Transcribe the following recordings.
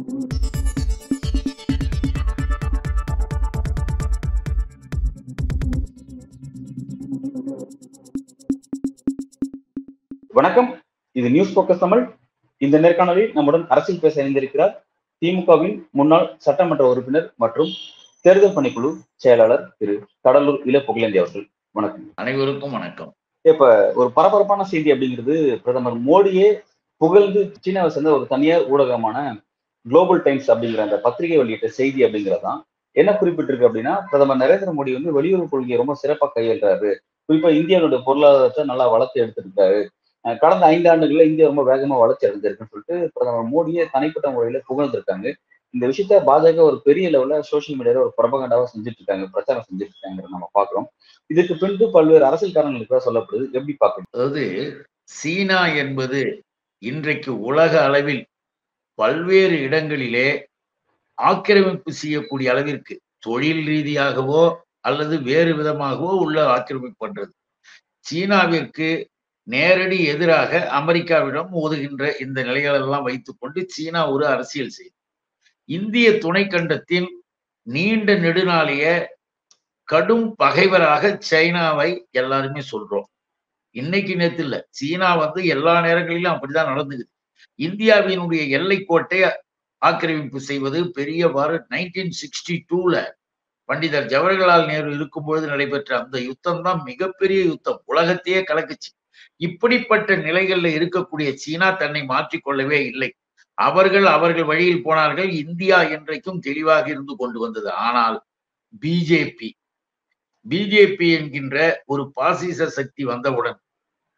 வணக்கம். இது news focus Tamil. இந்த நேர்காணலில் நம்முடன் அரசியல் பேச இணைந்திருக்கிறார் திமுகவின் முன்னாள் சட்டமன்ற உறுப்பினர் மற்றும் தேர்தல் பணிக்குழு செயலாளர் திரு கடலூர் இள புகழேந்தி அவர்கள். வணக்கம். அனைவருக்கும் வணக்கம். இப்ப ஒரு பரபரப்பான செய்தி அப்படிங்கிறது பிரதமர் மோடியே புகழ்ந்து சீனாவை சேர்ந்த ஒரு தனியார் ஊடகமான குளோபல் டைம்ஸ் அப்படிங்கிற அந்த பத்திரிகை வெளியிட்ட செய்தி அப்படிங்கிறதான் என்ன குறிப்பிட்டிருக்கு அப்படின்னா பிரதமர் நரேந்திர மோடி வந்து வெளியுறவு கொள்கையை ரொம்ப சிறப்பாக கையாளுறாரு. குறிப்பா இந்தியாவுடைய பொருளாதாரத்தை நல்லா வளர்த்து எடுத்திருக்காரு. கடந்த ஐந்து ஆண்டுகள்ல இந்தியா ரொம்ப வேகமா வளர்ச்சி அடைஞ்சிருக்குன்னு சொல்லிட்டு பிரதமர் மோடியே தனிப்பட்ட முறையில புகழ்ந்திருக்காங்க. இந்த விஷயத்த பாஜக ஒரு பெரிய லெவல்ல சோசியல் மீடியால ஒரு பிரபகண்டாவா செஞ்சுட்டு இருக்காங்க பிரச்சாரம் செஞ்சுட்டு இருக்காங்க நம்ம பாக்குறோம். இதுக்கு பின்பு பல்வேறு அரசியல் காரணங்களுக்கு சொல்லப்படுது. எப்படி பாக்குறோம் அதாவது சீனா என்பது இன்றைக்கு உலக அளவில் பல்வேறு இடங்களிலே ஆக்கிரமிப்பு செய்யக்கூடிய அளவிற்கு தொழில் ரீதியாகவோ அல்லது வேறு விதமாகவோ உள்ள ஆக்கிரமிப்பு பண்றது. சீனாவிற்கு நேரடி எதிராக அமெரிக்காவிடம் மோதுகின்ற இந்த நிலைகளெல்லாம் வைத்துக்கொண்டு சீனா ஒரு அரசியல் செய்யும் இந்திய துணை கண்டத்தில் நீண்ட நெடுநாளைய கடும் பகைவராக சைனாவை எல்லாருமே சொல்றோம். இன்னைக்கு நேத்து இல்ல. சீனா வந்து எல்லா நேரங்களிலும் அப்படிதான் நடந்துக்குது. இந்தியாவினுடைய எல்லை கோட்டை ஆக்கிரமிப்பு செய்வது பெரியவாறு நைன்டீன் சிக்ஸ்டி டூல பண்டிதர் ஜவஹர்லால் நேரு இருக்கும்பொழுது நடைபெற்ற அந்த யுத்தம் தான் மிகப்பெரிய யுத்தம். உலகத்தையே கலக்குச்சு. இப்படிப்பட்ட நிலைகள்ல இருக்கக்கூடிய சீனா தன்னை மாற்றிக்கொள்ளவே இல்லை. அவர்கள் அவர்கள் வழியில் போனார்கள். இந்தியா என்றைக்கும் தெளிவாக இருந்து கொண்டு வந்தது. ஆனால் பிஜேபி பிஜேபி என்கின்ற ஒரு பாசிச சக்தி வந்தவுடன்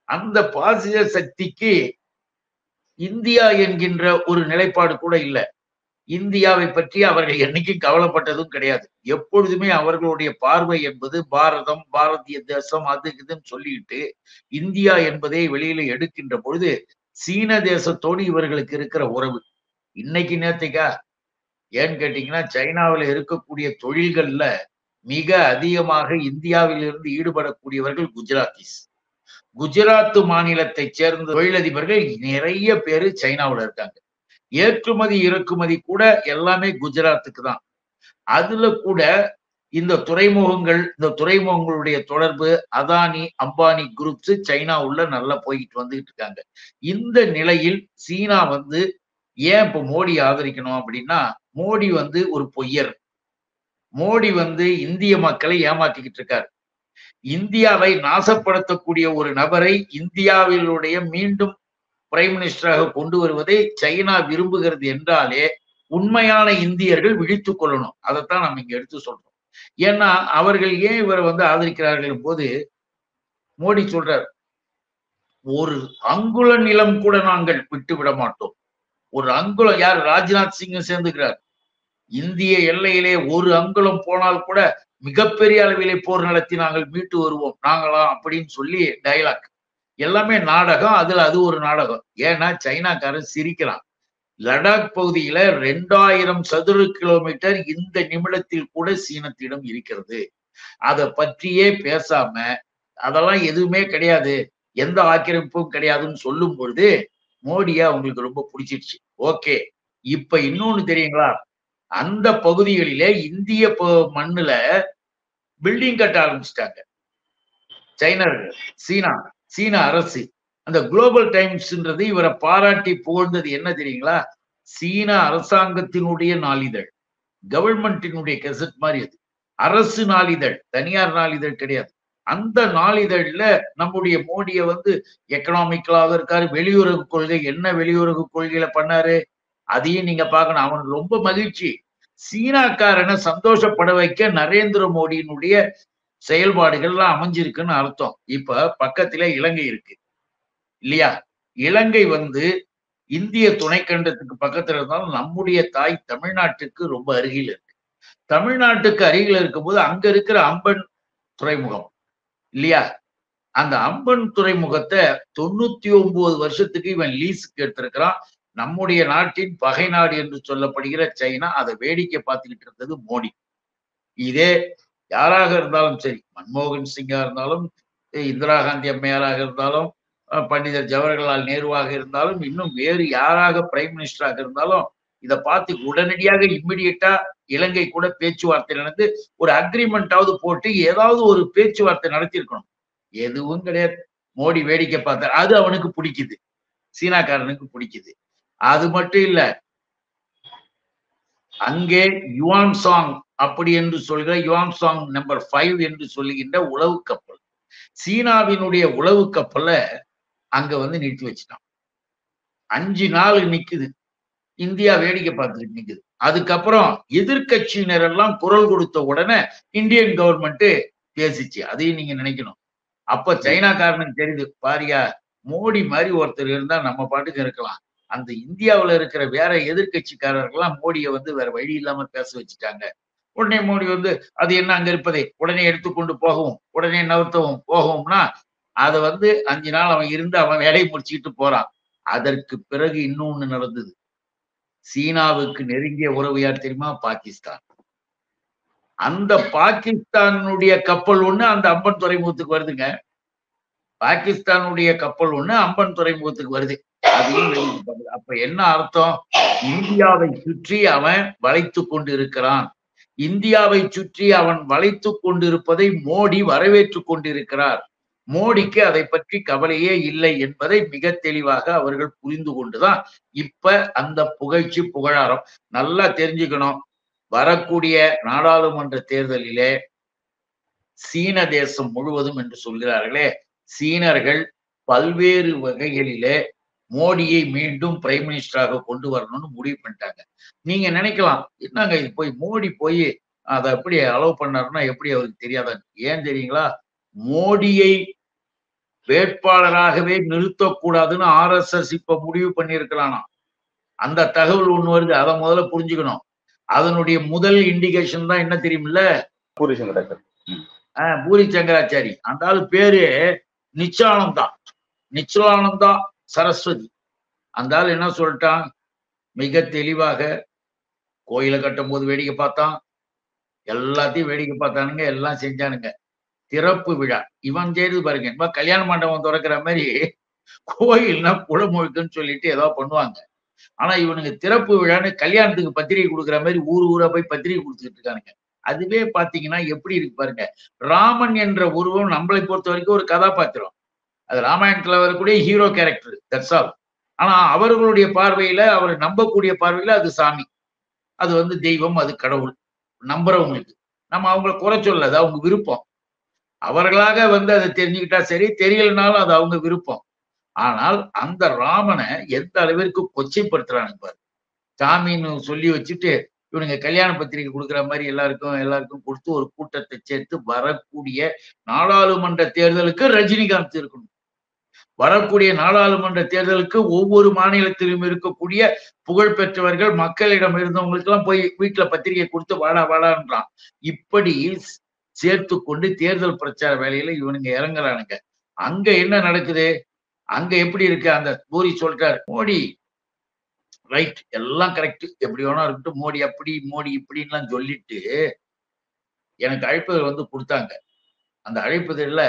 அந்த பாசிச சக்திக்கு இந்தியா என்கின்ற ஒரு நிலைப்பாடு கூட இல்லை. இந்தியாவை பற்றி அவர்கள் என்னைக்கும் கவலைப்பட்டதும் கிடையாது. எப்பொழுதுமே அவர்களுடைய பார்வை என்பது பாரதம் பாரதிய தேசம் அது இதுன்னு சொல்லிட்டு இந்தியா என்பதை வெளியில எடுக்கின்ற பொழுது சீன தேசத்தோடு இவர்களுக்கு இருக்கிற உறவு. இன்னைக்கு நேத்துக்கா ஏன்னு கேட்டீங்கன்னா சைனாவில் இருக்கக்கூடிய தொழில்கள்ல மிக அதிகமாக இந்தியாவில் இருந்து ஈடுபடக்கூடியவர்கள் குஜராத்திஸ். குஜராத் மாநிலத்தை சேர்ந்த தொழிலதிபர்கள் நிறைய பேரு சைனாவில் இருக்காங்க. ஏற்றுமதி இறக்குமதி கூட எல்லாமே குஜராத்துக்கு தான். அதுல கூட இந்த துறைமுகங்கள் இந்த துறைமுகங்களுடைய தொடர்பு அதானி அம்பானி குரூப்ஸ் சைனா உள்ள நல்லா போய்கிட்டு வந்துகிட்டு இருக்காங்க. இந்த நிலையில் சீனா வந்து ஏன் இப்ப மோடி ஆதரிக்கணும் அப்படின்னா மோடி வந்து ஒரு பொய்யர். மோடி வந்து இந்திய மக்களை ஏமாத்திக்கிட்டு இருக்காரு. இந்தியாவை நாசப்படுத்தக்கூடிய ஒரு நபரை இந்தியாவிலுடைய மீண்டும் பிரைம் மினிஸ்டராக கொண்டு வருவதை சைனா விரும்புகிறது என்றாலே உண்மையான இந்தியர்கள் விழித்துக் கொள்ளணும். அதைத்தான் நம்ம இங்க எடுத்து சொல்றோம். ஏன்னா அவர்கள் ஏன் இவரை வந்து ஆதரிக்கிறார்கள் போது மோடி சொல்றார் ஒரு அங்குல நிலம் கூட நாங்கள் விட்டு விட மாட்டோம். ஒரு அங்குலம் யார்? ராஜ்நாத் சிங்கும் சேர்ந்துக்கிறார். இந்திய எல்லையிலே ஒரு அங்குலம் போனால் கூட மிகப்பெரிய அளவிலே போர் நடத்தி நாங்கள் மீட்டு வருவோம். நாங்களாம் அப்படின்னு சொல்லி டைலாக் எல்லாமே நாடகம். அதுல அது ஒரு நாடகம். ஏன்னா சைனாக்காரன் சிரிக்கிறான். லடாக் பகுதியில ரெண்டாயிரம் சதுர கிலோமீட்டர் இந்த நிமிடத்தில் கூட சீனத்திடம் இருக்கிறது. அதை பற்றியே பேசாம அதெல்லாம் எதுவுமே கிடையாது. எந்த ஆக்கிரமிப்பும் கிடையாதுன்னு சொல்லும் பொழுது மோடியா அவங்களுக்கு ரொம்ப பிடிச்சிருச்சு. ஓகே. இப்ப இன்னொன்னு தெரியுங்களா? அந்த பகுதிகளிலே இந்திய மண்ணுல பில்டிங் கட்ட ஆரம்பிச்சிட்டாங்க. சைனர்கள் சீனா சீன அரசு. அந்த குளோபல் டைம்ஸ்ன்றது இவரை பாராட்டி புகழ்ந்தது என்ன தெரியுங்களா? சீன அரசாங்கத்தினுடைய நாளிதழ். கவர்மெண்டினுடைய கெசட் மாதிரி அது. அரசு நாளிதழ் தனியார் நாளிதழ் கிடையாது. அந்த நாளிதழ்ல நம்முடைய மோடிய வந்து எக்கனாமிக்கலாக இருக்காரு. வெளியுறவு கொள்கை என்ன வெளியுறவு கொள்கையில பண்ணாரு? அதையும் நீங்க பார்க்கணும். அவனுக்கு ரொம்ப மகிழ்ச்சி. சீனாக்காரனை சந்தோஷப்பட வைக்க நரேந்திர மோடியினுடைய செயல்பாடுகள்லாம் அமைஞ்சிருக்குன்னு அர்த்தம். இப்ப பக்கத்திலே இலங்கை இருக்கு. இல்லையா? இலங்கை வந்து இந்திய துணைக்கண்டத்துக்கு பக்கத்துல இருந்தாலும் நம்முடைய தாய் தமிழ்நாட்டுக்கு ரொம்ப அருகில் இருக்கு. தமிழ்நாட்டுக்கு அருகில் இருக்கும்போது அங்க இருக்கிற அம்பன் துறைமுகம். இல்லையா? அந்த அம்பன் துறைமுகத்தை தொண்ணூத்தி ஒன்பது வருஷத்துக்கு இவன் லீஸுக்கு எடுத்திருக்கிறான். நம்முடைய நாட்டின் பகை நாடு என்று சொல்லப்படுகிற சைனா அதை வேடிக்கை பார்த்துக்கிட்டு இருந்தது மோடி. இதே யாராக இருந்தாலும் சரி மன்மோகன் சிங்கா இருந்தாலும் இந்திரா காந்தி அம்மையாராக இருந்தாலும் பண்டிதர் ஜவஹர்லால் நேருவாக இருந்தாலும் இன்னும் வேறு யாராக பிரைம் மினிஸ்டராக இருந்தாலும் இதை பார்த்து உடனடியாக இம்மிடியட்டா இலங்கை கூட பேச்சுவார்த்தை நடந்து ஒரு அக்ரிமெண்டாவது போட்டு ஏதாவது ஒரு பேச்சுவார்த்தை நடத்தியிருக்கணும். எதுவும் கிடையாது. மோடி வேடிக்கை பார்த்தார். அது அவனுக்கு பிடிக்குது. சீனாக்காரனுக்கு பிடிக்குது. அது மட்டும் இல்ல அங்கே யுவான் சாங் அப்படி என்று சொல்கிற யுவான் சாங் நம்பர் ஃபைவ் என்று சொல்லுகின்ற உளவு கப்பல். சீனாவினுடைய உளவு கப்பலை அங்க வந்து நிறுத்தி வச்சுட்டான். அஞ்சு நாள் நிக்குது. இந்தியா வேடிக்கை பார்த்துக்கிட்டு நிக்குது. அதுக்கப்புறம் எதிர்கட்சியினர் எல்லாம் குரல் கொடுத்த உடனே இந்தியன் கவர்மெண்ட் பேசிச்சு. அதையும் நீங்க நினைக்கணும். அப்ப சைனாக்காரனுக்கு தெரியுது. பாரியா மோடி மாதிரி ஒருத்தர் இருந்தா நம்ம பாட்டுக்கு இருக்கலாம். அந்த இந்தியாவுல இருக்கிற வேற எதிர்கட்சிக்காரர்கள்லாம் மோடியை வந்து வேற வழி இல்லாம பேச வச்சுட்டாங்க. உடனே மோடி வந்து அது என்ன அங்க இருப்பதை? உடனே எடுத்துக்கொண்டு போகவும் உடனே நவர்த்தவும் போகும்னா அதை வந்து அஞ்சு நாள் அவன் இருந்து அவன் வேலையை முடிச்சுக்கிட்டு போறான். அதற்கு பிறகு இன்னொன்னு நடந்தது. சீனாவுக்கு நெருங்கிய உறவு யார் தெரியுமா? பாகிஸ்தான். அந்த பாகிஸ்தானுடைய கப்பல் ஒண்ணு அந்த அம்பன் துறைமுகத்துக்கு வருதுங்க. பாகிஸ்தானுடைய கப்பல் ஒண்ணு அம்பன் துறைமுகத்துக்கு வருது. அதையும். அப்ப என்ன அர்த்தம்? இந்தியாவை சுற்றி அவன் வளைத்து கொண்டு இருக்கிறான் இந்தியாவை சுற்றி அவன் வளைத்து கொண்டிருப்பதை மோடி வரவேற்றுக் கொண்டிருக்கிறார். மோடிக்கு அதை பற்றி கவலையே இல்லை என்பதை மிக தெளிவாக அவர்கள் புரிந்து கொண்டுதான் இப்ப அந்த புகழ்ச்சி புகழாரம் நல்லா தெரிஞ்சுக்கணும். வரக்கூடிய நாடாளுமன்ற தேர்தலிலே சீன தேசம் முழுவதும் என்று சொல்கிறார்களே சீனர்கள் பல்வேறு வகைகளிலே மோடியை மீண்டும் பிரைம் மினிஸ்டராக கொண்டு வரணும்னு முடிவு பண்ணிட்டாங்க. நீங்க நினைக்கலாம் என்னங்க இது போய் மோடி போய் அதை எப்படி அலோவ் பண்ணாருன்னா எப்படி அவருக்கு தெரியாதா? ஏன் தெரியுங்களா? மோடியை வேட்பாளராகவே நிறுத்தக்கூடாதுன்னு ஆர்எஸ்எஸ் இப்ப முடிவு பண்ணியிருக்கலானா அந்த தகவல் ஒண்ணு வருது அதை முதல்ல புரிஞ்சுக்கணும். அதனுடைய முதல் இண்டிகேஷன் தான் என்ன தெரியுமில்ல? பூரி சங்கர் டாக்டர் ஆஹ் பூரி சங்கராச்சாரி. அந்த ஆளு பேரு நிச்சயானந்தா நிச்சலானந்தா சரஸ்வதி. அந்த ஆள் என்ன சொல்லிட்டான்? மிக தெளிவாக கோயிலை கட்டும் போது வேடிக்கை பார்த்தான். எல்லாத்தையும் வேடிக்கை பார்த்தானுங்க எல்லாம் செஞ்சானுங்க. திறப்பு விழா. இவன் செய்து பாருங்க கல்யாண மண்டபம் திறக்கிற மாதிரி கோயில்னா குளமுழுக்குன்னு சொல்லிட்டு ஏதோ பண்ணுவாங்க. ஆனா இவனுங்க திறப்பு விழான்னு கல்யாணத்துக்கு பத்திரிகை கொடுக்குற மாதிரி ஊர் ஊரா போய் பத்திரிகை கொடுத்துட்டு இருக்கானுங்க. அதுவே பாத்தீங்கன்னா எப்படி இருக்கு பாருங்க ராமன் என்ற உருவம் நம்மளை பொறுத்த வரைக்கும் ஒரு கதாபாத்திரம். அது ராமாயணத்துல வரக்கூடிய ஹீரோ கேரக்டர் தட்ஸ் ஆல் ஆனா அவர்களுடைய பார்வையில அவர் நம்பக்கூடிய பார்வையில அது சாமி. அது வந்து தெய்வம் அது கடவுள். நம்புறவங்களுக்கு. நம்ம அவங்கள குறை சொல்ல அது அவங்க விருப்பம். அவர்களாக வந்து அதை தெரிஞ்சுக்கிட்டா சரி தெரியலனாலும் அது அவங்க விருப்பம். ஆனால் அந்த ராமனை எந்த அளவிற்கு கொச்சைப்படுத்துறானுங்க பாரு. சாமின்னு சொல்லி வச்சுட்டு இவனுங்க கல்யாண பத்திரிகை கொடுக்குற மாதிரி எல்லாருக்கும் எல்லாருக்கும் கொடுத்து ஒரு கூட்டத்தை சேர்த்து வரக்கூடிய நாடாளுமன்ற தேர்தலுக்கு ரஜினிகாந்த் இருக்கணும். வரக்கூடிய நாடாளுமன்ற தேர்தலுக்கு ஒவ்வொரு மாநிலத்திலும் இருக்கக்கூடிய புகழ் பெற்றவர்கள் மக்களிடம் இருந்தவங்களுக்கு எல்லாம் போய் வீட்டுல பத்திரிகை கொடுத்து வாடா வாடான்றான். இப்படி சேர்த்து கொண்டு தேர்தல் பிரச்சார வேலையில இவனுங்க இறங்குறானுங்க. அங்க என்ன நடக்குது? அங்க எப்படி இருக்கு? அந்த பூரி சொல்றாரு மோடி ரைட் எல்லாம் கரெக்ட் எப்படி வேணா இருக்கட்டும் மோடி அப்படி மோடி இப்படின்லாம் சொல்லிட்டு எனக்கு அழைப்புதல் வந்து கொடுத்தாங்க. அந்த அழைப்புதல்ல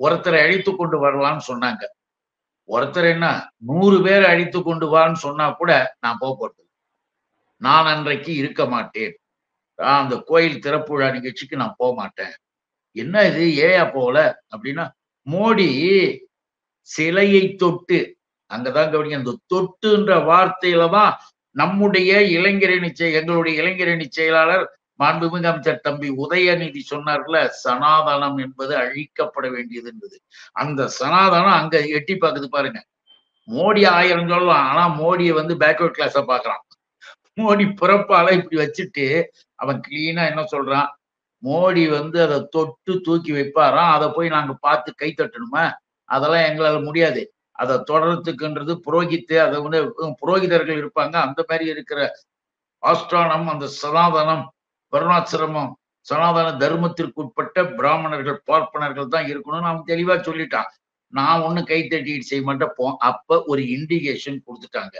ஒருத்தரை அழித்து கொண்டு வரலாம்னு சொன்னாங்க. ஒருத்தர் என்ன நூறு பேரை அழித்து கொண்டு வான்னு சொன்னா கூட நான் போக போறது நான் அன்றைக்கு இருக்க மாட்டேன். அந்த கோயில் திறப்புழா நிகழ்ச்சிக்கு நான் போக மாட்டேன். என்ன இது ஏயா போகல? அப்படின்னா மோடி சிலையை தொட்டு அங்கதான் கவனிங்க அந்த தொட்டுன்ற வார்த்தையில தான் நம்முடைய இளைஞரணி எங்களுடைய இளைஞரணி செயலாளர் மாண்புமிகு அமைச்சர் தம்பி உதயநிதி சொன்னார்ல சனாதனம் என்பது அழிக்கப்பட வேண்டியது என்பது. அந்த சனாதனம் அங்க எட்டி பாக்குது பாருங்க. மோடி ஆயிரம் சொல்லலாம் ஆனா மோடியை வந்து பேக்வர்ட் கிளாஸ பாக்குறான் மோடி பிறப்பால இப்படி வச்சுட்டு அவன் கிளீனா என்ன சொல்றான்? மோடி வந்து அதை தொட்டு தூக்கி வைப்பாராம் அதை போய் நாங்க பார்த்து கை தட்டணுமா? அதெல்லாம் எங்களால முடியாது. அதை தொடரத்துக்குன்றது புரோகித்து அதை வந்து புரோகிதர்கள் இருப்பாங்க அந்த மாதிரி இருக்கிற ஆஸ்ட்ரானம் அந்த சனாதனம் வருணாசிரமம் சனாதன தர்மத்திற்கு உட்பட்ட பிராமணர்கள் பார்ப்பனர்கள் தான் இருக்கணும்னு அவன் தெளிவா சொல்லிட்டான். நான் ஒண்ணு கை தட்டிட்டு செய்ய மாட்டேன். போ அப்ப ஒரு இண்டிகேஷன் கொடுத்துட்டாங்க.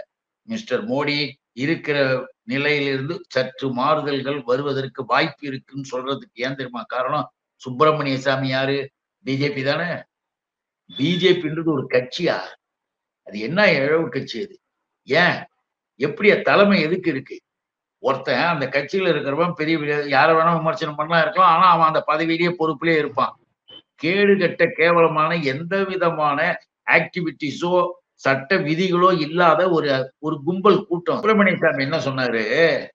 மிஸ்டர் மோடி இருக்கிற நிலையிலிருந்து சற்று மாறுதல்கள் வருவதற்கு வாய்ப்பு இருக்குன்னு சொல்றதுக்கு ஏன் தெரியுமா காரணம்? சுப்பிரமணிய சாமி யாரு? பிஜேபி தானே? பிஜேபின்றது ஒரு கட்சியா அது என்ன இழவு கட்சி அது? ஏன்? எப்படிய தலைமை எதுக்கு இருக்கு? ஒருத்தன் அந்த கட்சியில இருக்கிறவன் பெரிய பெரிய- யார வேணா விமர்சனம் பண்ணலாம் இருக்கலாம். ஆனா அவன் அந்த பதவியிலேயே பொறுப்பிலே இருப்பான். கேடு கெட்ட கேவலமான எந்த விதமான ஆக்டிவிட்டிஸோ சட்ட விதிகளோ இல்லாத ஒரு ஒரு கும்பல் கூட்டம். சுப்பிரமணிய சாமி என்ன சொன்னாரு?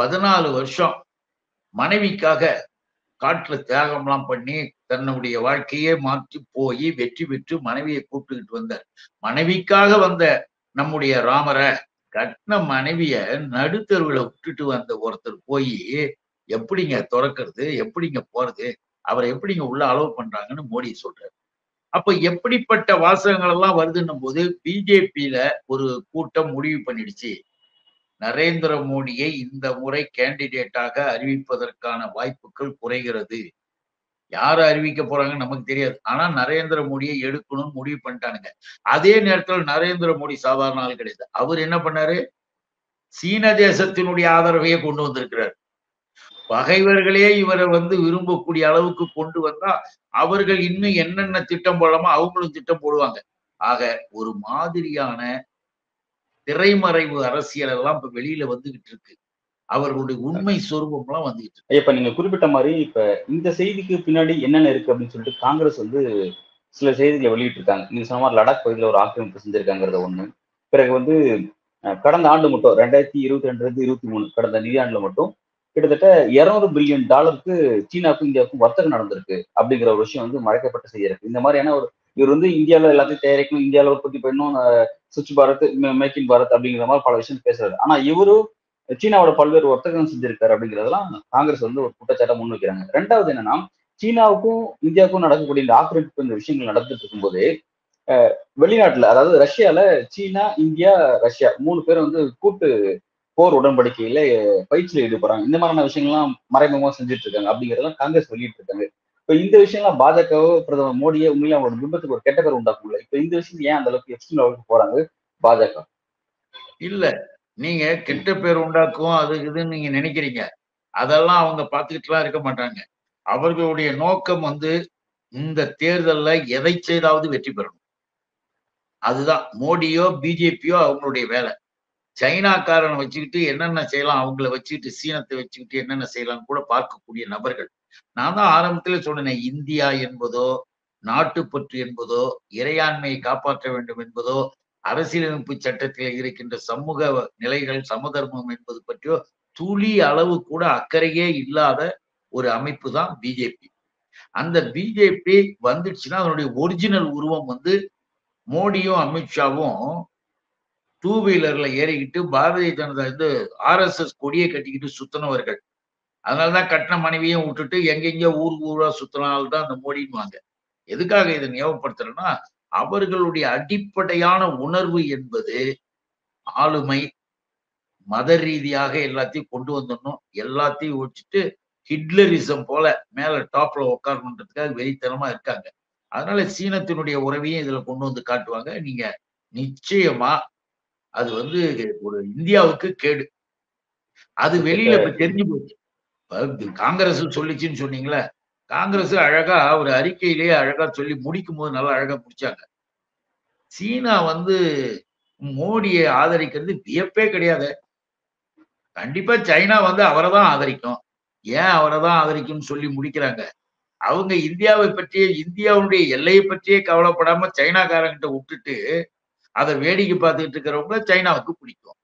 பதினாலு வருஷம் மனைவிக்காக காட்டுல தியாகம்லாம் பண்ணி தன்னுடைய வாழ்க்கையே மாற்றி போய் வெற்றி பெற்று மனைவியை கூப்பிட்டுக்கிட்டு வந்தார். மனைவிக்காக வந்த நம்முடைய ராமரை கட்டின மனைவிய நடுத்தருவுல விட்டுட்டு வந்த ஒருத்தர் போய் எப்படிங்க திறக்கிறது? எப்படிங்க போறது? அவரை எப்படிங்க உள்ள அலோவ் பண்றாங்கன்னு மோடி சொல்றாரு. அப்ப எப்படிப்பட்ட வாசகங்கள் எல்லாம் வருதுன்னும் போது பிஜேபியில ஒரு கூட்டம் முடிவு பண்ணிடுச்சு. நரேந்திர மோடியை இந்த முறை கேண்டிடேட்டாக அறிவிப்பதற்கான வாய்ப்புகள் குறைகிறது. யார் அறிவிக்க போறாங்கன்னு நமக்கு தெரியாது. ஆனா நரேந்திர மோடியை எடுக்கணும்னு முடிவு பண்ணிட்டானுங்க. அதே நேரத்தில் நரேந்திர மோடி சாதாரண ஆள் கிடையாது. அவர் என்ன பண்ணாரு? சீன தேசத்தினுடைய ஆதரவையே கொண்டு வந்திருக்கிறார். பகைவர்களே இவரை வந்து விரும்பக்கூடிய அளவுக்கு கொண்டு வந்தா அவர்கள் இன்னும் என்னென்ன திட்டம் போடலாமோ அவங்களும் திட்டம் போடுவாங்க. ஆக ஒரு மாதிரியான திரைமறைவு அரசியல் எல்லாம் இப்ப வெளியில வந்துகிட்டு இருக்கு. அவர்களுடைய உண்மை சொரூபம் எல்லாம் வந்துகிட்டு இப்ப நீங்க குறிப்பிட்ட மாதிரி இப்ப இந்த செய்திக்கு பின்னாடி என்னென்ன இருக்கு அப்படின்னு சொல்லிட்டு காங்கிரஸ் வந்து சில செய்திகளை வெளியிட்டு இருக்காங்க நீங்க சொன்ன மாதிரி லடாக் பகுதியில் ஒரு ஆக்கிரமிப்பு செஞ்சிருக்காங்கிறத ஒண்ணு. பிறகு வந்து கடந்த ஆண்டு மட்டும் ரெண்டாயிரத்தி இருபத்தி ரெண்டு இருபத்தி மூணு கடந்த நிதியாண்டுல மட்டும் கிட்டத்தட்ட இருநூறு பில்லியன் டாலருக்கு சீனாவுக்கும் இந்தியாவுக்கும் வர்த்தகம் நடந்திருக்கு அப்படிங்கிற ஒரு விஷயம் வந்து மறைக்கப்பட்ட செய்தி இருக்கு இந்த மாதிரியான ஒரு இவர் வந்து இந்தியாவில் எல்லாத்தையும் தயாரிக்கணும் இந்தியாவில் உற்பத்தி பண்ணணும் சுவிட்ச் பாரத் மேக் இன் பாரத் அப்படிங்கிற மாதிரி பல விஷயம் பேசுறாரு. ஆனா இவரும் சீனாவோட பல்வேறு வர்த்தகம் செஞ்சிருக்காரு அப்படிங்கிறதெல்லாம் காங்கிரஸ் வந்து ஒரு குற்றச்சாட்டை முன் வைக்கிறாங்க. ரெண்டாவது என்னன்னா சீனாவுக்கும் இந்தியாவுக்கும் நடக்கக்கூடிய இந்த ஆக்கிரமிப்பு இந்த விஷயங்கள் நடந்துட்டு இருக்கும்போது வெளிநாட்டுல அதாவது ரஷ்யால சீனா இந்தியா ரஷ்யா மூணு பேர் வந்து கூட்டு போர் உடன்படிக்கையில பயிற்சியில் ஈடுபடுறாங்க. இந்த மாதிரியான விஷயங்கள்லாம் மறைமுகமா செஞ்சுட்டு இருக்காங்க அப்படிங்கிறதெல்லாம் காங்கிரஸ் வெளியிட்டு இருக்காங்க. இப்ப இந்த விஷயம்லாம் பாஜகவோ பிரதமர் மோடியே உண்மையில அவங்களோட பிம்பத்துக்கு ஒரு கெட்ட பேர் உண்டாக்கும்ல. இப்ப இந்த விஷயம் ஏன் அந்த அளவுக்கு எக்ஸ்ட்ரீம் லெவலுக்கு போறாங்க பாஜக? இல்ல. நீங்க கெட்ட பேர் உண்டாக்கும் அது இதுன்னு நீங்க நினைக்கிறீங்க. அதெல்லாம் அவங்க பார்த்துக்கிட்டுலாம் இருக்க மாட்டாங்க. அவர்களுடைய நோக்கம் வந்து இந்த தேர்தல்ல எதை செய்தாவது வெற்றி பெறணும். அதுதான். மோடியோ பிஜேபியோ அவங்களுடைய வேலை. சைனாக்காரனை வச்சுக்கிட்டு என்னென்ன செய்யலாம் அவங்கள வச்சுக்கிட்டு சீனத்தை வச்சுக்கிட்டு என்னென்ன செய்யலாம் கூட பார்க்கக்கூடிய நபர்கள். நான் தான் ஆரம்பத்துல சொன்னேன் இந்தியா என்பதோ நாட்டுப்பற்று என்பதோ இறையாண்மையை காப்பாற்ற வேண்டும் என்பதோ அரசியலமைப்பு சட்டத்தில் இருக்கின்ற சமூக நிலைகள் சமதர்மம் என்பது பற்றியோ துளி அளவு கூட அக்கறையே இல்லாத ஒரு அமைப்பு தான் பிஜேபி. அந்த பிஜேபி வந்துடுச்சுன்னா அதனுடைய ஒரிஜினல் உருவம் வந்து மோடியும் அமித்ஷாவும் டூ வீலர்ல ஏறிக்கிட்டு பாரதிய ஜனதா வந்து ஆர்எஸ்எஸ் கொடியை கட்டிக்கிட்டு சுத்தினவர்கள். அதனாலதான் கட்டின மனைவியும் விட்டுட்டு எங்கெங்க ஊர் ஊரா சுத்தினால்தான் அந்த மோடின்வாங்க எதுக்காக இதை ஞாபகப்படுத்துறேன்னா அவர்களுடைய அடிப்படையான உணர்வு என்பது ஆளுமை மத ரீதியாக எல்லாத்தையும் கொண்டு வந்துடணும். எல்லாத்தையும் வச்சுட்டு ஹிட்லரிசம் போல மேல டாப்ல உட்காரணுன்றதுக்காக வெறித்தனமா இருக்காங்க. அதனால சீனத்தினுடைய உறவையும் இதுல கொண்டு வந்து காட்டுவாங்க. நீங்க நிச்சயமா அது வந்து ஒரு இந்தியாவுக்கு கேடு. அது வெளியில இப்ப தெரிஞ்சு போச்சு. காங்கிரஸ் சொல்லிச்சுன்னு சொன்னீங்களே காங்கிரஸ் அழகா ஒரு அறிக்கையிலேயே அழகா சொல்லி முடிக்கும் போது நல்லா அழகா முடிச்சாங்க. சீனா வந்து மோடியை ஆதரிக்கிறது வியப்பே கிடையாது. கண்டிப்பா சைனா வந்து அவரை தான் ஆதரிக்கும். ஏன் அவரை தான் ஆதரிக்கும்னு சொல்லி முடிக்கிறாங்க. அவங்க இந்தியாவை பற்றிய இந்தியாவுடைய எல்லையை பற்றியே கவலைப்படாம சைனாக்காரங்கிட்ட விட்டுட்டு அதை வேடிக்கை பார்த்துக்கிட்டு இருக்கிறவங்க சைனாவுக்கு பிடிக்கும்.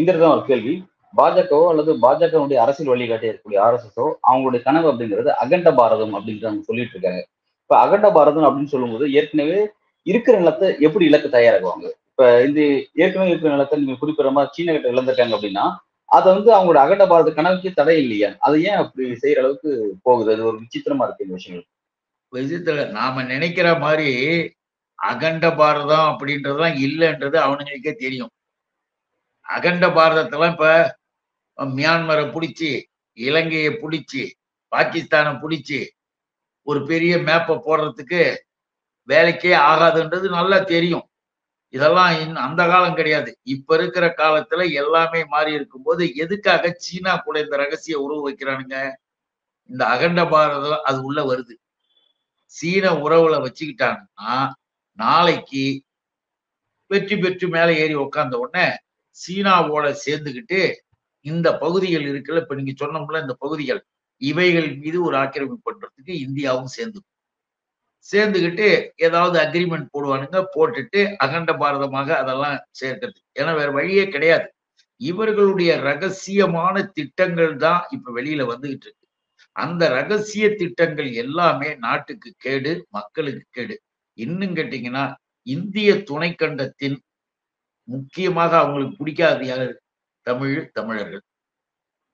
இந்த ஒரு கேள்வி. பாஜகவோ அல்லது பாஜகவுடைய அரசியல் வழிகாட்டி இருக்கக்கூடிய ஆர்எஸ்எஸோ அவங்களுடைய கனவு அப்படிங்கிறது அகண்ட பாரதம் அப்படிங்கிறத அவங்க சொல்லிட்டு இருக்காங்க. இப்ப அகண்ட பாரதம் அப்படின்னு சொல்லும்போது ஏற்கனவே இருக்கிற நிலத்தை எப்படி இலக்கு தயாராகுவாங்க? இப்ப இந்த ஏற்கனவே இருக்கிற நிலத்தை நீங்க குறிப்பிட மாதிரி சீன கிட்ட இழந்திருக்காங்க அப்படின்னா அதை வந்து அவங்களோட அகண்ட பாரத கனவுக்கு தடை இல்லையா? அதை ஏன் அப்படி செய்யற அளவுக்கு போகுது? அது ஒரு விசித்திரமா இருக்கு இந்த விஷயங்கள். விசித்திர நாம நினைக்கிற மாதிரி அகண்ட பாரதம் அப்படின்றதுலாம் இல்லைன்றது அவனுங்களுக்கே தெரியும். அகண்ட பாரதத்தெல்லாம் இப்ப மியான்மரை பிடிச்சி இலங்கையை பிடிச்சி பாகிஸ்தானை பிடிச்சி ஒரு பெரிய மேப்பை போடுறதுக்கு வேலைக்கே ஆகாதுன்றது நல்லா தெரியும். இதெல்லாம் இன் அந்த காலம் கிடையாது. இப்ப இருக்கிற காலத்துல எல்லாமே மாறி இருக்கும்போது எதுக்காக சீனா கூட இந்த ரகசிய உறவு வைக்கிறானுங்க? இந்த அகண்ட பாரதம் அது உள்ள வருது. சீன உறவுல வச்சுக்கிட்டாங்கன்னா நாளைக்கு வெற்றி பெற்று மேல ஏறி உக்காந்த உடனே சீனாவோட சேர்ந்துக்கிட்டு இந்த பகுதிகள் இருக்குல்ல இப்ப நீங்க சொன்னோம்ல இந்த பகுதிகள். இவைகள் மீது ஒரு ஆக்கிரமிப்பு பண்றதுக்கு இந்தியாவும் சேர்ந்து சேர்ந்துகிட்டு ஏதாவது அக்ரிமெண்ட் போடுவானுங்க போட்டுட்டு அகண்ட பாரதமாக அதெல்லாம் சேர்க்கிறது. ஏன்னா வேற வழியே கிடையாது. இவர்களுடைய ரகசியமான திட்டங்கள் தான் இப்ப வெளியில வந்துகிட்டு இருக்கு. அந்த ரகசிய திட்டங்கள் எல்லாமே நாட்டுக்கு கேடு மக்களுக்கு கேடு. இன்னும் கேட்டீங்கன்னா இந்திய துணைக்கண்டத்தின் முக்கியமாக அவங்களுக்கு பிடிக்காத தமிழ் தமிழர்கள்.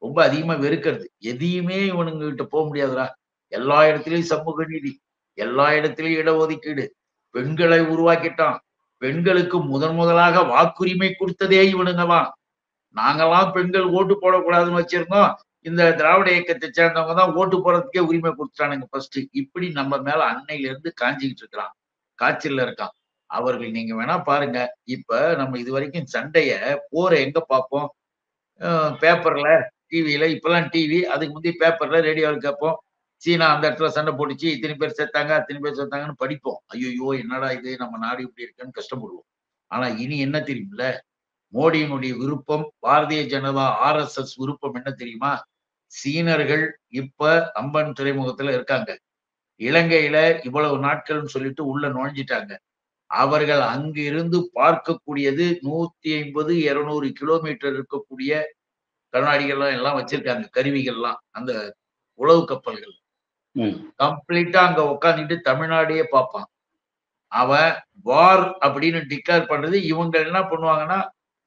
ரொம்ப அதிகமா வெறுக்கிறது. எதையுமே இவனுங்க கிட்ட போக முடியாதுடா. எல்லா இடத்துலயும் சமூக நீதி எல்லா இடத்துலயும் இடஒதுக்கீடு. பெண்களை உருவாக்கிட்டான். பெண்களுக்கு முதன் முதலாக வாக்குரிமை கொடுத்ததே இவனுங்கலாம் நாங்கெல்லாம் பெண்கள் ஓட்டு போடக்கூடாதுன்னு வச்சிருந்தோம். இந்த திராவிட இயக்கத்தை சேர்ந்தவங்க தான் ஓட்டு போடுறதுக்கே உரிமை கொடுத்துட்டானுங்க ஃபர்ஸ்ட் இப்படி நம்ம மேல அன்னையில இருந்து காஞ்சிக்கிட்டு இருக்கிறான். காய்ச்சல்ல இருக்கான். அவர்கள் நீங்க வேணா பாருங்க. இப்ப நம்ம இது வரைக்கும் சண்டைய போற எங்க பார்ப்போம்? பேப்பர்ல டிவியில இப்பெல்லாம் டிவி அதுக்கு முந்தைய பேப்பர்ல ரேடியோவில் கேட்போம். சீனா அந்த இடத்துல சண்டை போட்டுச்சு இத்தனை பேர் செத்தாங்க அத்தனை பேர் செத்தாங்கன்னு படிப்போம். ஐயோ என்னடா இது? நம்ம நாடு இப்படி இருக்குன்னு கஷ்டப்படுவோம். ஆனா இனி என்ன தெரியுமில்ல மோடியினுடைய விருப்பம் Bharatiya Janata R S S விருப்பம் என்ன தெரியுமா? சீனர்கள் இப்ப அம்பன் துறைமுகத்துல இருக்காங்க. இலங்கையில இவ்வளவு நாட்கள்னு சொல்லிட்டு உள்ள நுழைஞ்சிட்டாங்க. அவர்கள் அங்கிருந்து பார்க்கக்கூடியது நூத்தி ஐம்பது இருநூறு கிலோமீட்டர் இருக்கக்கூடிய கண்ணாடிகள்லாம் எல்லாம் வச்சிருக்காங்க கருவிகள்லாம் அந்த உளவு கப்பல்கள். கம்ப்ளீட்டா அங்க உட்காந்துட்டு தமிழ்நாடையே பார்ப்பான். அவன் வார் அப்படின்னு டிக்ளேர் பண்றது இவங்க என்ன பண்ணுவாங்கன்னா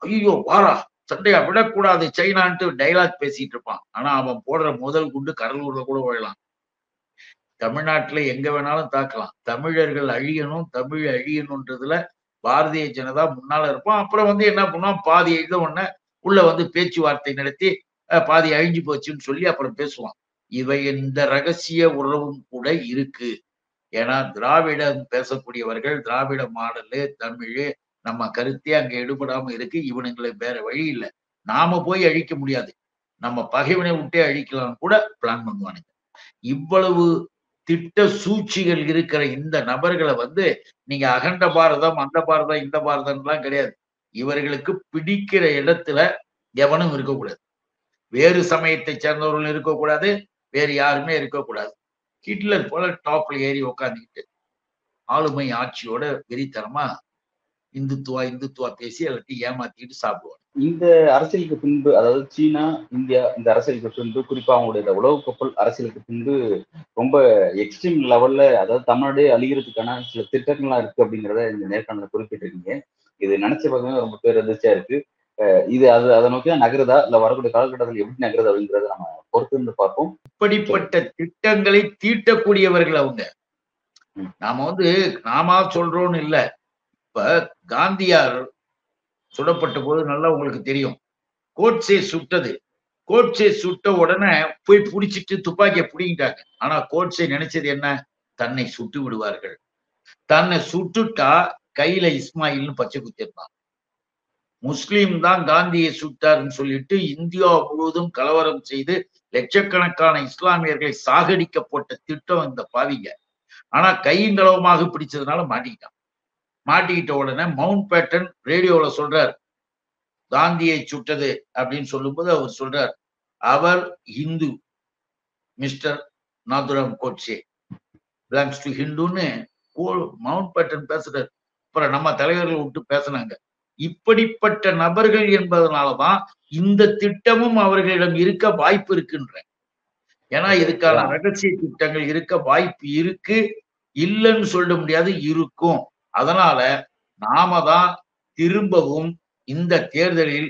ஐயோ வாரா சண்டையா விடக்கூடாது சைனான்ட்டு டைலாக் பேசிட்டு இருப்பான். ஆனா அவன் போடுற முதல் குண்டு கடலூர்ல கூட விழலாம். தமிழ்நாட்டுல எங்க வேணாலும் தாக்கலாம். தமிழர்கள் அழியணும் தமிழ் அழியணும்ன்றதுல பாரதிய ஜனதா முன்னால இருப்போம். அப்புறம் வந்து என்ன பண்ணுவான் பாதி எழுத உடனே உள்ள வந்து பேச்சுவார்த்தை நடத்தி பாதி அழிஞ்சு போச்சுன்னு சொல்லி அப்புறம் பேசுவான் இவை இந்த ரகசிய உறவும் கூட இருக்கு. ஏன்னா திராவிடம் பேசக்கூடியவர்கள் திராவிட மாடலு தமிழ் நம்ம கருத்தே அங்க எடுபடாம இருக்கு. இவனுங்களுக்கு வேற வழி இல்லை. நாம போய் அழிக்க முடியாது. நம்ம பகைவனை விட்டே அழிக்கலாம்னு கூட பிளான் பண்ணுவானுங்க. இவ்வளவு திட்ட சூழ்ச்சிகள் இருக்கிற இந்த நபர்களை வந்து நீங்க அகண்ட பாரதம் அந்த பாரதம் இந்த பாரதம்லாம் கிடையாது. இவர்களுக்கு பிடிக்கிற இடத்துல எவனும் இருக்கக்கூடாது. வேறு சமயத்தை சேர்ந்தவர்கள் இருக்கக்கூடாது வேறு யாருமே இருக்கக்கூடாது. ஹிட்லர் போல டாப்ல ஏறி உக்காந்துக்கிட்டு ஆளுமை ஆட்சியோட வெறித்தனமா இந்துத்துவா இந்துத்துவா பேசி எல்லாத்தையும் ஏமாத்திட்டு சாப்பிடுவாங்க இந்த அரசியலுக்கு பின்பு அதாவது சீனா இந்தியா இந்த அரசியலுக்கு பின்பு குறிப்பா அவங்களுடைய உளவு கப்பல் அரசியலுக்கு பின்பு ரொம்ப எக்ஸ்ட்ரீம் லெவல்ல அதாவது தமிழ்நாடே அழிகிறதுக்கான சில திட்டங்கள்லாம் இருக்கு அப்படிங்கிறத இந்த நேர்காணல குறிப்பிட்டிருக்கீங்க. இது நினைச்ச பக்கமே ரொம்ப பேர் அதிர்ச்சியா இருக்கு இது அது அதை நோக்கி தான் நகருதா? இல்ல வரக்கூடிய காலகட்டத்தில் எப்படி நகருது அப்படிங்கிறத நம்ம பொறுத்து இருந்து பார்ப்போம். இப்படிப்பட்ட திட்டங்களை தீட்டக்கூடியவர்கள் அவங்க. நாம வந்து நாமா சொல்றோம்னு இல்ல. இப்ப காந்தியார் சுடப்பட்ட போது நல்லா உங்களுக்கு தெரியும். கோட்ஸே சுட்டது. கோட்ஸே சுட்ட உடனே போய் பிடிச்சிட்டு துப்பாக்கியை பிடிங்கிட்டாங்க. ஆனா கோட்ஸே நினைச்சது என்ன? தன்னை சுட்டு விடுவார்கள். தன்னை சுட்டுட்டா கையில இஸ்மாயில்னு பச்சை குத்திருந்தான் முஸ்லீம் தான் காந்தியை சுட்டாருன்னு சொல்லிட்டு இந்தியா முழுவதும் கலவரம் செய்து லட்சக்கணக்கான இஸ்லாமியர்களை சாகடிக்கப்பட்ட திட்டம் இந்த பாவிங்க. ஆனா கையங்களவமாக பிடிச்சதுனால மாட்டிக்கிட்டான். மாட்டிக்கிட்ட உடனே மவுண்ட் பேட்டன் ரேடியோல சொல்றார். காந்தியை சுட்டது அப்படின்னு சொல்லும்போது அவர் சொல்றார் அவர் Hindu mister Nathuram Godse belongs to ஹிந்துன்னு Mountbatten பேசுறாரு. அப்புறம் நம்ம தலைவர்கள் விட்டு பேசினாங்க. இப்படிப்பட்ட நபர்கள் என்பதனாலதான் இந்த திட்டமும் அவர்களிடம் இருக்க வாய்ப்பு இருக்குன்ற. ஏன்னா இதுக்கான ரகசிய திட்டங்கள் இருக்க வாய்ப்பு இருக்கு. இல்லைன்னு சொல்ல முடியாது இருக்கும். அதனால நாம தான் திரும்பவும் இந்த தேர்தலில்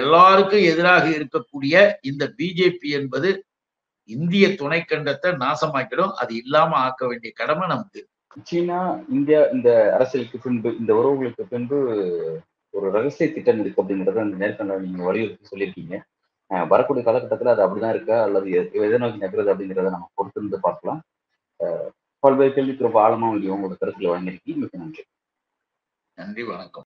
எல்லாருக்கும் எதிராக இருக்கக்கூடிய இந்த பிஜேபி என்பது இந்திய துணைக்கண்டத்தை நாசமாக்கிடும். அது இல்லாம ஆக்க வேண்டிய கடமை நமக்கு. சீனா இந்தியா இந்த அரசியலுக்கு பின்பு இந்த உறவுகளுக்கு பின்பு ஒரு ரகசிய திட்டம் இருக்கு அப்படிங்கறத அந்த நேர்கண்டல் நீங்க வலியுறுத்தி சொல்லியிருக்கீங்க. வரக்கூடிய காலகட்டத்தில் அது அப்படிதான் இருக்கா? அல்லது எதை நோக்கி நகருது அப்படிங்கிறத நம்ம பொறுத்திருந்து பார்க்கலாம். பல்வேறு கேள்விக்கு ரொம்ப ஆழமா உங்களோட கருத்துல வழங்கியிருக்கீங்க மிக நன்றி. நன்றி வணக்கம்.